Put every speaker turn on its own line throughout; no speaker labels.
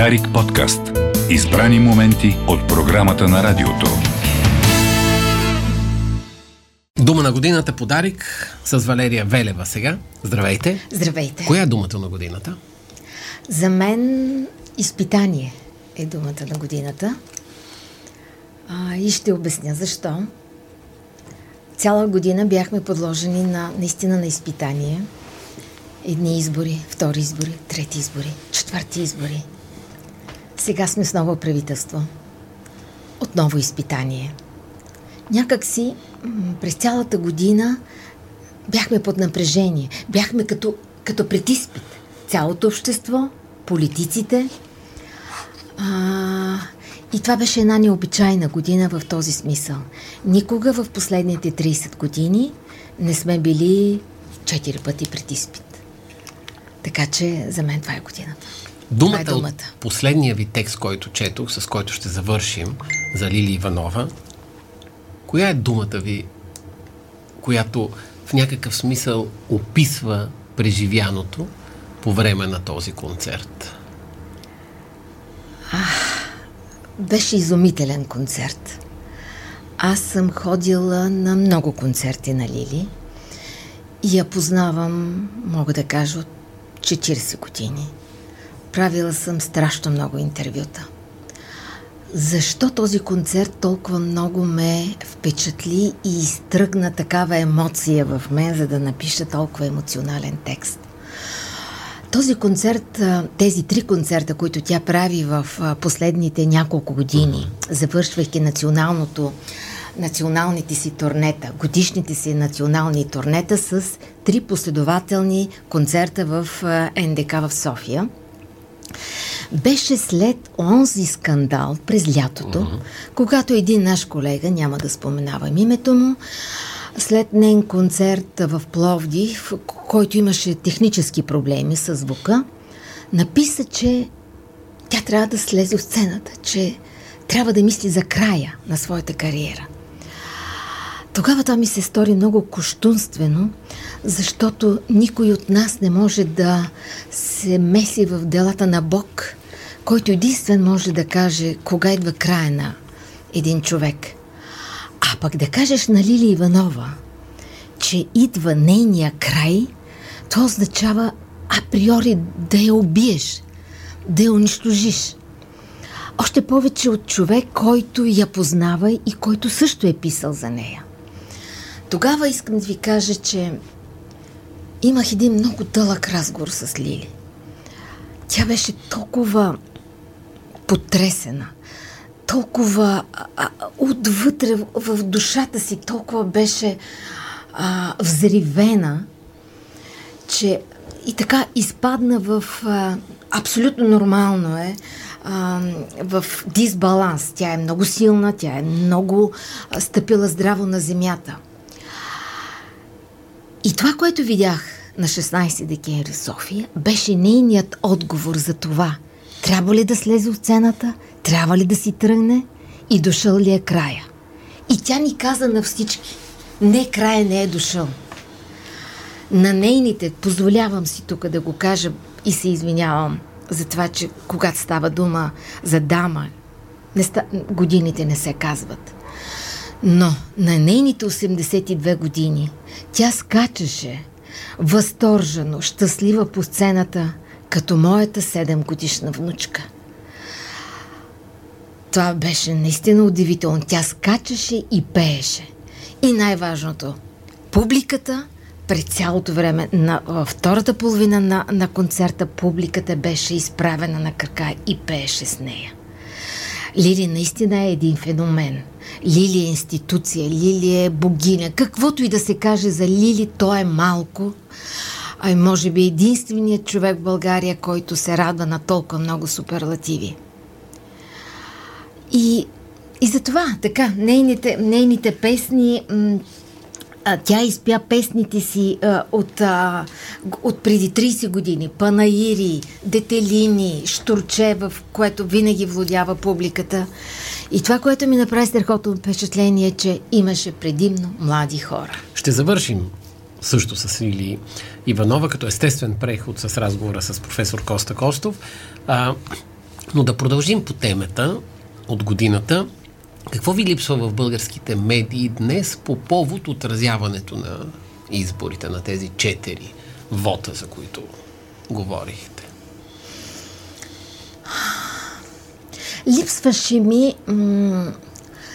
Дарик подкаст. Избрани моменти от програмата на радиото.
Дума на годината подарик с Валерия Велева сега. Здравейте.
Здравейте.
Коя е думата на годината?
За мен изпитание е думата на годината. А, и ще обясня защо. Цяла година бяхме подложени на наистина на изпитание. Едни избори, втори избори, трети избори, четвърти избори. Сега сме с ново правителство. Отново изпитание. Някак си през цялата година бяхме под напрежение. Бяхме като, като пред изпит. Цялото общество, политиците. А, и това беше една необичайна година в този смисъл. Никога в последните 30 години не сме били четири пъти пред изпит. Така че за мен това е годината.
Думата,
думата.
от последния ви текст, който четох, с който ще завършим за Лили Иванова, коя е думата ви, която в някакъв смисъл описва преживяното по време на този концерт?
Беше изумителен концерт. Аз съм ходила на много концерти на Лили и я познавам, мога да кажа, от 40 години. Правила съм страшно много интервюта. Защо този концерт толкова много ме впечатли и изтръгна такава емоция в мен, за да напиша толкова емоционален текст? Този концерт, тези три концерта, които тя прави в последните няколко години, завършвайки националното, националните си турнета, годишните си национални турнета с три последователни концерта в НДК в София, беше след онзи скандал през лятото, uh-huh. когато един наш колега, няма да споменавам името му, след нейн концерт в Пловдив, който имаше технически проблеми с звука, написа, че тя трябва да слезе от сцената, че трябва да мисли за края на своята кариера. Тогава това ми се стори много коштунствено, защото никой от нас не може да се меси в делата на Бог, който единствен може да каже кога идва края на един човек – а пък да кажеш на Лили Иванова, че идва нейния край, то означава априори да я убиеш, да я унищожиш. Още повече от човек, който я познава и който също е писал за нея. Тогава искам да ви кажа, че имах един много дълъг разговор с Лили. Тя беше толкова потресена – толкова а, отвътре в, душата си толкова беше а, взривена, че и така изпадна в а, абсолютно нормално е в дисбаланс. Тя е много силна, тя е много стъпила здраво на земята. И това, което видях на 16 декември в София, беше нейният отговор за това. Трябва ли да слезе от сцената? Трябва ли да си тръгне? И дошъл ли е края? И тя ни каза на всички. Не, края не е дошъл. На нейните, позволявам си тук да го кажа и се извинявам за това, че когато става дума за дама, не ста... годините не се казват. Но на нейните 82 години тя скачаше възторжено, щастлива по сцената, като моята 7 годишна внучка – това беше наистина удивително. Тя скачаше и пееше. И най-важното, публиката през цялото време, на, във втората половина на, на концерта, публиката беше изправена на крака и пееше с нея. Лили наистина е един феномен. Лили е институция, Лили е богиня. Каквото и да се каже за Лили, то е малко. А и може би единственият човек в България, който се радва на толкова много суперлативи. И, и затова, така, нейните, нейните песни, м- а, тя изпя песните си а, от, а, от преди 30 години. Панаири, Детелини, Штурче, в което винаги владява публиката. И това, което ми направи страхотно впечатление, е, че имаше предимно млади хора.
Ще завършим също с Лили Иванова, като естествен преход с разговора с професор Коста Костов. А, Но да продължим по темата от годината. Какво ви липсва в българските медии днес по повод отразяването на изборите, на тези четири вота, за които говорихте?
Липсваше ми м-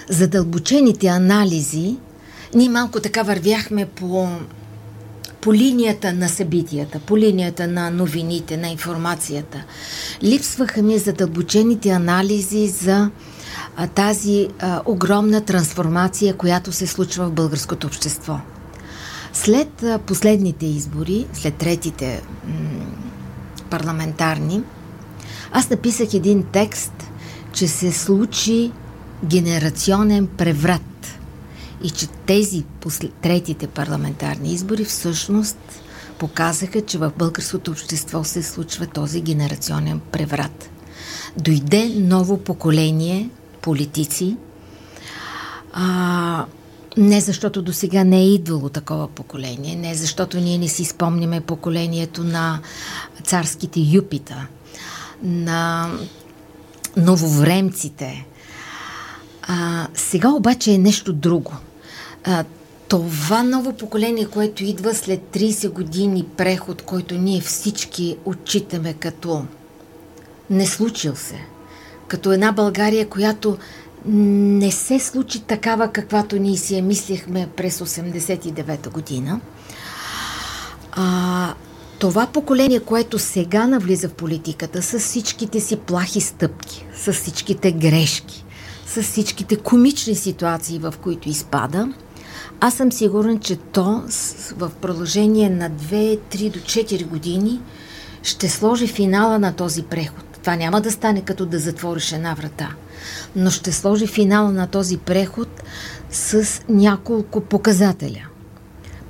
задълбочените анализи. Ние малко така вървяхме по, по линията на събитията, по линията на новините, на информацията. Липсваха ми задълбочените анализи за а, тази а, огромна трансформация, която се случва в българското общество. След а, последните избори, след третите м- парламентарни, аз написах един текст, че се случи генерационен преврат и че тези после, третите парламентарни избори всъщност показаха, че в българското общество се случва този генерационен преврат. Дойде ново поколение политици, а, не защото до сега не е идвало такова поколение, не защото ние не си спомняме поколението на царските юпита, на нововремците. А, сега обаче е нещо друго. А, това ново поколение, което идва след 30 години преход, който ние всички отчитаме като не случил се, като една България, която не се случи такава, каквато ние си я мислихме през 89-та година. А, това поколение, което сега навлиза в политиката с всичките си плахи стъпки, с всичките грешки, с всичките комични ситуации, в които изпада, аз съм сигурен, че то в продължение на 2, 3 до 4 години ще сложи финала на този преход. Това няма да стане като да затвориш една врата, но ще сложи финала на този преход с няколко показателя –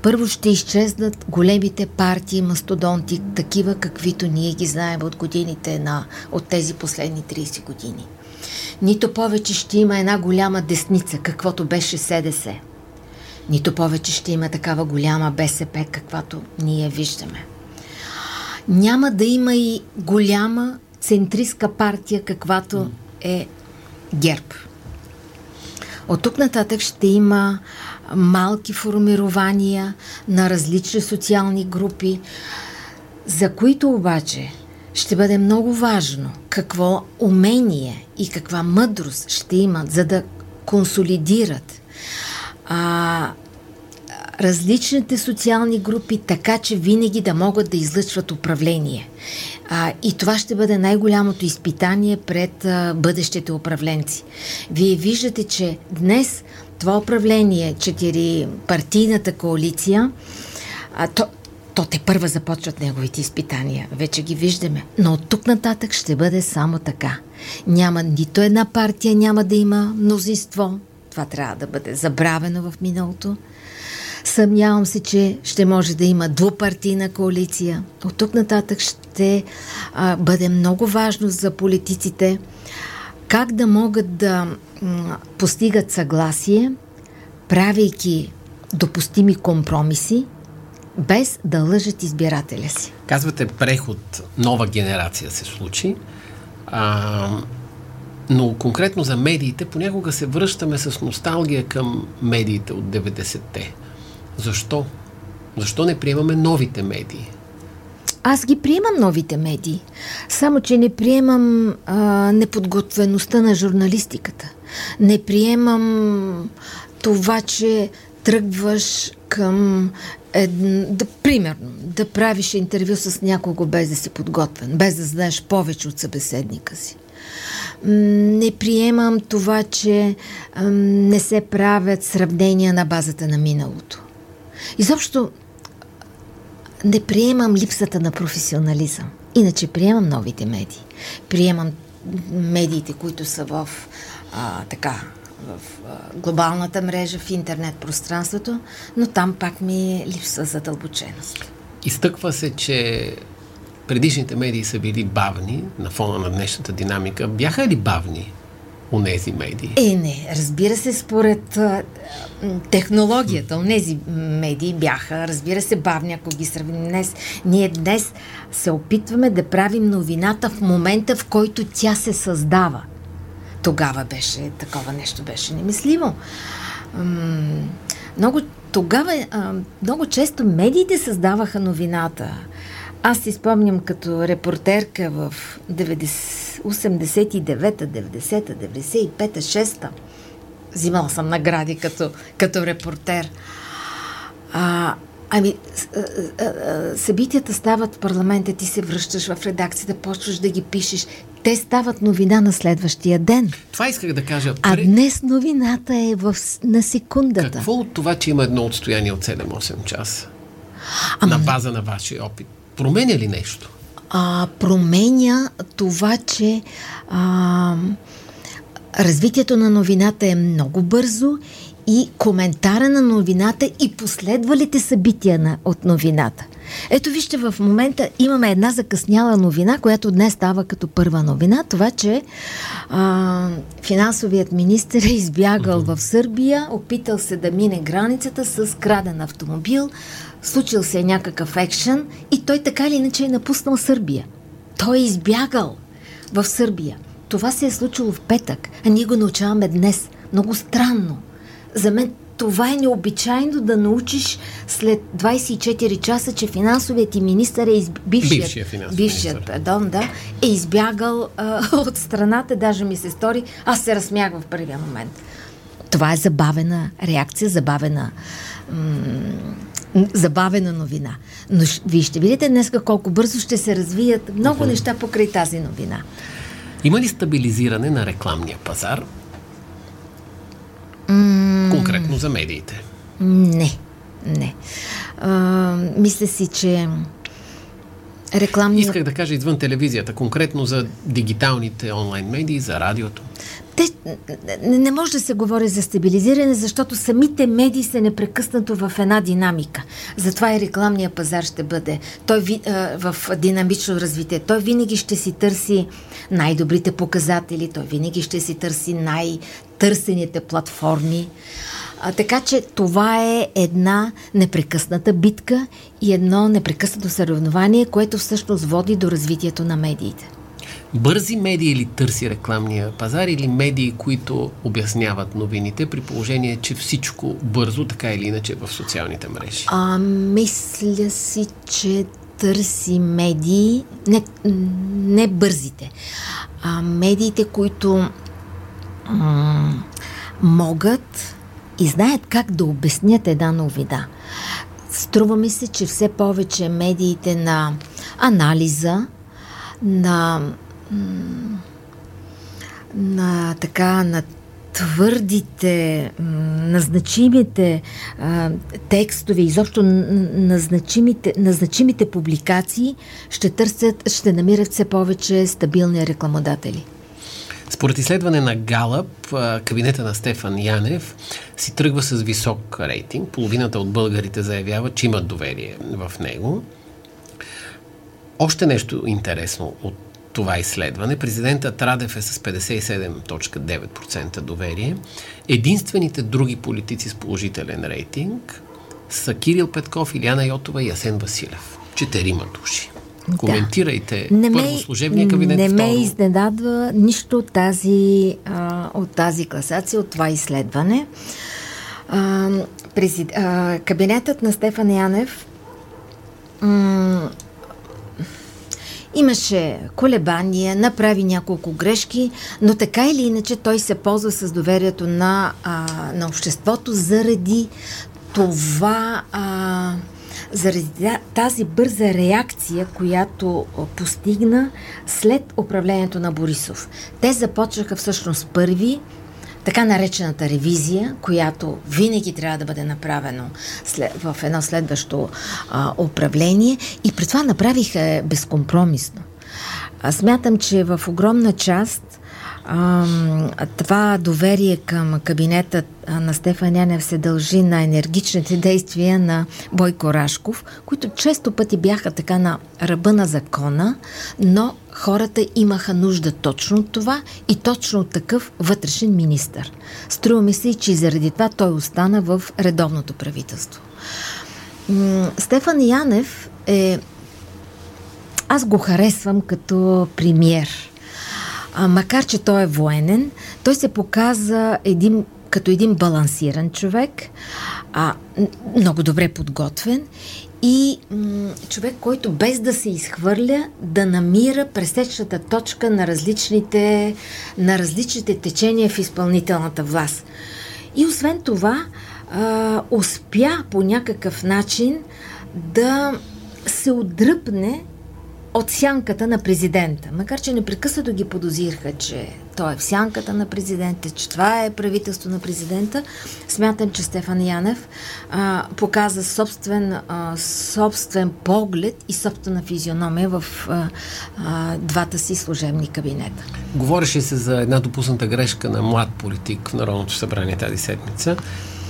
първо ще изчезнат големите партии, мастодонти, такива каквито ние ги знаем от годините на, от тези последни 30 години. Нито повече ще има една голяма десница, каквото беше СДС. Нито повече ще има такава голяма БСП, каквато ние виждаме. Няма да има и голяма центристка партия, каквато е ГЕРБ. От тук нататък ще има малки формирования на различни социални групи, за които обаче ще бъде много важно какво умение и каква мъдрост ще имат, за да консолидират а, различните социални групи, така че винаги да могат да излъчват управление. А, и това ще бъде най-голямото изпитание пред а, бъдещите управленци. Вие виждате, че днес това управление, четири партийната коалиция, а, то, то те първа започват неговите изпитания. Вече ги виждаме. Но от тук нататък ще бъде само така. Няма нито една партия, няма да има мнозинство. Това трябва да бъде забравено в миналото. Съмнявам се, че ще може да има двупартийна коалиция. От тук нататък ще а, бъде много важно за политиците как да могат да м, постигат съгласие, правейки допустими компромиси, без да лъжат избирателя си.
Казвате преход, нова генерация се случи, а, но конкретно за медиите понякога се връщаме с носталгия към медиите от 90-те. Защо? Защо не приемаме новите медии?
Аз ги приемам новите медии, само че не приемам а, неподготвеността на журналистиката. Не приемам това, че тръгваш към ед... да, примерно, да правиш интервю с някого без да си подготвен, без да знаеш повече от събеседника си. Не приемам това, че не се правят сравнения на базата на миналото. Изобщо не приемам липсата на професионализъм. Иначе приемам новите медии. Приемам медиите, които са в а, така, в а, глобалната мрежа, в интернет пространството, но там пак ми е липса задълбоченост.
Изтъква се, че предишните медии са били бавни на фона на днешната динамика. Бяха ли бавни онези медии?
Е, не. Разбира се, според а, технологията, онези медии бяха, разбира се, бавни, ако ги сравним днес. Ние днес се опитваме да правим новината в момента, в който тя се създава. Тогава беше, такова нещо беше немислимо. М- много тогава а, много често медиите създаваха новината. Аз си спомням като репортерка в 89-та, 90-та, 95-та, 6-та. Взимала съм награди като, като репортер. А, ами, събитията стават в парламента, ти се връщаш в редакцията, почваш да ги пишеш. Те стават новина на следващия ден.
Това исках да кажа.
А днес новината е в, на секундата.
Какво от това, че има едно отстояние от 7-8 часа? Ама... На база на вашия опит. Променя ли нещо?
А, променя това, че а, развитието на новината е много бързо и коментара на новината и последвалите събития на, от новината. Ето вижте, в момента имаме една закъсняла новина, която днес става като първа новина. Това, че а, финансовият министр е избягал в Сърбия, опитал се да мине границата с краден автомобил, случил се е някакъв екшен и той така или иначе е напуснал Сърбия. Той е избягал в Сърбия. Това се е случило в петък, а ние го научаваме днес. Много странно. За мен това е необичайно да научиш след 24 часа, че финансовият ти министър е из... бившият,
бившият,
бившият пардон, да, е избягал а, от страната, даже ми се стори, аз се разсмях в първия момент. Това е забавена реакция, забавена м- забавена новина. Но вие ще видите днес колко бързо ще се развият много uh-huh. неща покрай тази новина.
Има ли стабилизиране на рекламния пазар?
Mm.
Конкретно за медиите.
Не. Не. А, мисля си, че рекламния...
Исках да кажа извън телевизията, конкретно за дигиталните онлайн медии, за радиото.
Не, не може да се говори за стабилизиране, защото самите медии са непрекъснато в една динамика. Затова и рекламния пазар ще бъде. Той ви, а, в динамично развитие. Той винаги ще си търси най-добрите показатели, той винаги ще си търси най-търсените платформи. А, така че това е една непрекъсната битка и едно непрекъснато съревнование, което всъщност води до развитието на медиите.
Бързи медии ли търси рекламния пазар или медии, които обясняват новините, при положение, че всичко бързо, така или иначе, в социалните мрежи?
А, мисля си, че търси медии, не, не бързите, а медиите, които м- могат и знаят как да обяснят една новина. Струва ми се, че все повече медиите на анализа, на, на така, на твърдите, назначимите а, текстове, изобщо назначимите, назначимите публикации ще търсят, ще намират все повече стабилни рекламодатели.
Според изследване на Галъп, кабинета на Стефан Янев си тръгва с висок рейтинг. Половината от българите заявяват, че имат доверие в него. Още нещо интересно от това изследване. Президентът Радев е с 57.9% доверие. Единствените други политици с положителен рейтинг са Кирил Петков, Иляна Йотова и Асен Василев. Четирима души. Коментирайте
не ме,
първо служебния кабинет.
Не
второ.
ме изненадва нищо от тази, а, от тази класация, от това изследване. А, презид, а, кабинетът на Стефан Янев м- имаше колебания, направи няколко грешки, но така или иначе той се ползва с доверието на, а, на обществото заради това а, заради тази бърза реакция, която постигна след управлението на Борисов. Те започнаха всъщност първи така наречената ревизия, която винаги трябва да бъде направено след, в едно следващо а, управление и при това направиха безкомпромисно. Аз смятам, че в огромна част А, това доверие към кабинета на Стефан Янев се дължи на енергичните действия на Бойко Рашков, които често пъти бяха така на ръба на закона, но хората имаха нужда точно от това и точно от такъв вътрешен министр. Струва ми се, че заради това той остана в редовното правителство. Стефан Янев е... Аз го харесвам като премьер. А, макар, че той е военен, той се показа един, като един балансиран човек, а, много добре подготвен и м- човек, който без да се изхвърля, да намира пресечната точка на различните, на различните течения в изпълнителната власт. И освен това, а, успя по някакъв начин да се отдръпне от сянката на президента. Макар, че непрекъснато ги подозираха, че той е в сянката на президента, че това е правителство на президента, смятам, че Стефан Янев а, показа собствен, а, собствен поглед и собствена физиономия в а, а, двата си служебни кабинета.
Говореше се за една допусната грешка на млад политик в Народното събрание тази седмица.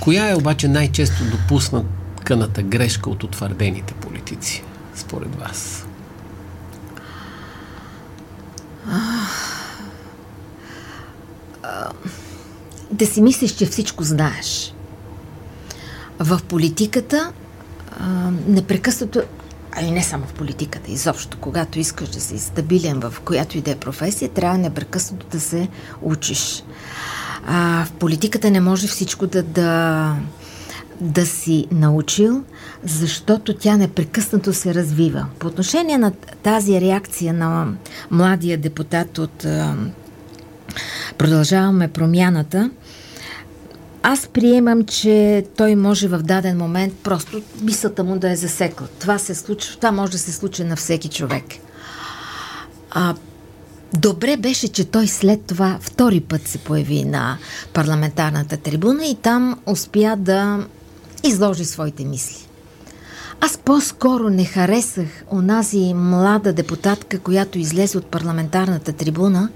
Коя е обаче най-често допусната грешка от утвърдените политици, според вас?
Да си мислиш, че всичко знаеш. В политиката а, непрекъснато, а и не само в политиката, изобщо, когато искаш да си стабилен в която и да е професия, трябва непрекъснато да се учиш. А, в политиката не може всичко да, да, да си научил, защото тя непрекъснато се развива. По отношение на тази реакция на младия депутат от Продължаваме промяната, аз приемам, че той може в даден момент просто мисълта му да е засекла. Това се случва, това може да се случи на всеки човек. А, добре беше, че той след това втори път се появи на парламентарната трибуна и там успя да изложи своите мисли. Аз по-скоро не харесах онази млада депутатка, която излезе от парламентарната трибуна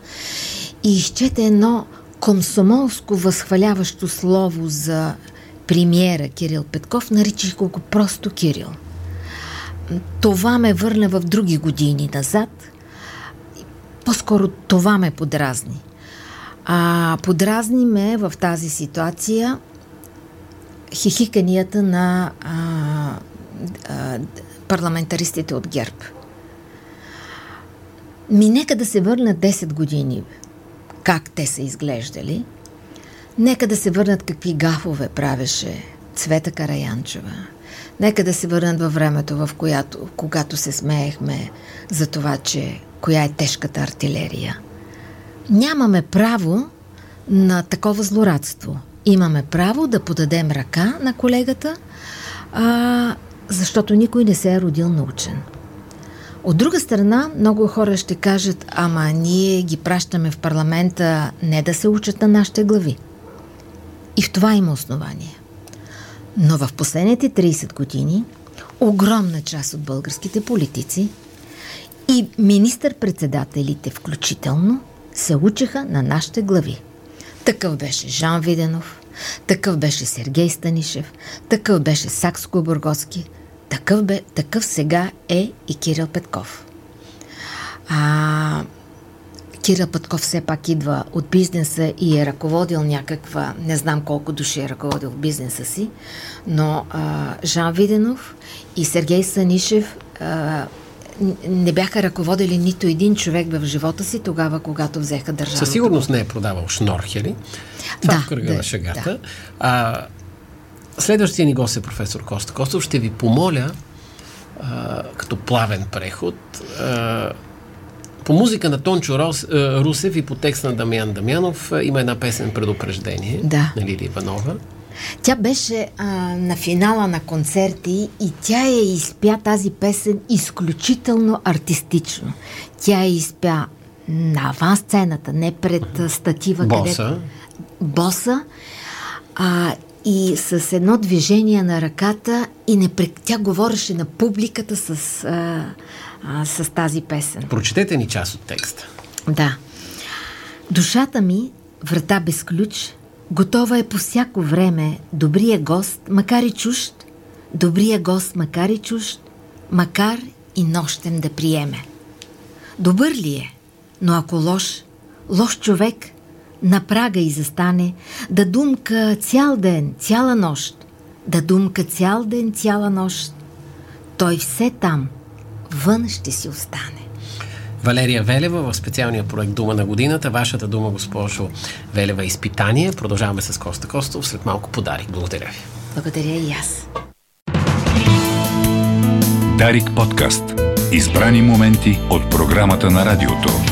и изчете едно комсомолско възхваляващо слово за премиера Кирил Петков, наричах го просто Кирил. Това ме върна в други години назад. По-скоро това ме подразни. А подразни ме в тази ситуация хихиканията на а, а, парламентаристите от ГЕРБ. Ми нека да се върна 10 години как те са изглеждали. Нека да се върнат какви гафове правеше Цвета Караянчева. Нека да се върнат във времето, в която, когато се смеехме за това, че коя е тежката артилерия. Нямаме право на такова злорадство. Имаме право да подадем ръка на колегата, а, защото никой не се е родил научен. От друга страна, много хора ще кажат, ама ние ги пращаме в парламента не да се учат на нашите глави. И в това има основание. Но в последните 30 години огромна част от българските политици и министър-председателите включително се учеха на нашите глави. Такъв беше Жан Виденов, такъв беше Сергей Станишев, такъв беше Сакско-Бургоцки – такъв, бе, такъв сега е и Кирил Петков. А, Кирил Петков все пак идва от бизнеса и е ръководил някаква, не знам колко души е ръководил бизнеса си, но а, Жан Виденов и Сергей Санишев а, не бяха ръководили нито един човек в живота си тогава, когато взеха държавата.
Със сигурност не е продавал шнорхели. Това да, в кръга да, на шагата. Да. А, Следващия ни гост е професор Коста Костов. Ще ви помоля, а, като плавен преход, а, по музика на Тончо Рос, Русев и по текст на Дамян Дамянов има една песен предупреждение
да.
на Лили Иванова.
Тя беше а, на финала на концерти и тя я изпя тази песен изключително артистично. Я изпя на авансцената, не пред статива.
Боса.
Където... Боса. А, и с едно движение на ръката и не пред... тя говореше на публиката с, а, а, с тази песен.
Прочетете ни част от текста.
Да. Душата ми, врата без ключ, готова е по всяко време добрия гост, макар и чужд, добрия гост, макар и чужд, макар и нощем да приеме. Добър ли е, но ако лош, лош човек, на прага и застане, да думка цял ден, цяла нощ, да думка цял ден, цяла нощ, той все там, вън ще си остане.
Валерия Велева в специалния проект Дума на годината. Вашата дума, госпожо Велева, е изпитание. Продължаваме с Коста Костов. След малко подарик. Благодаря ви.
Благодаря и аз.
Дарик подкаст. Избрани моменти от програмата на радиото.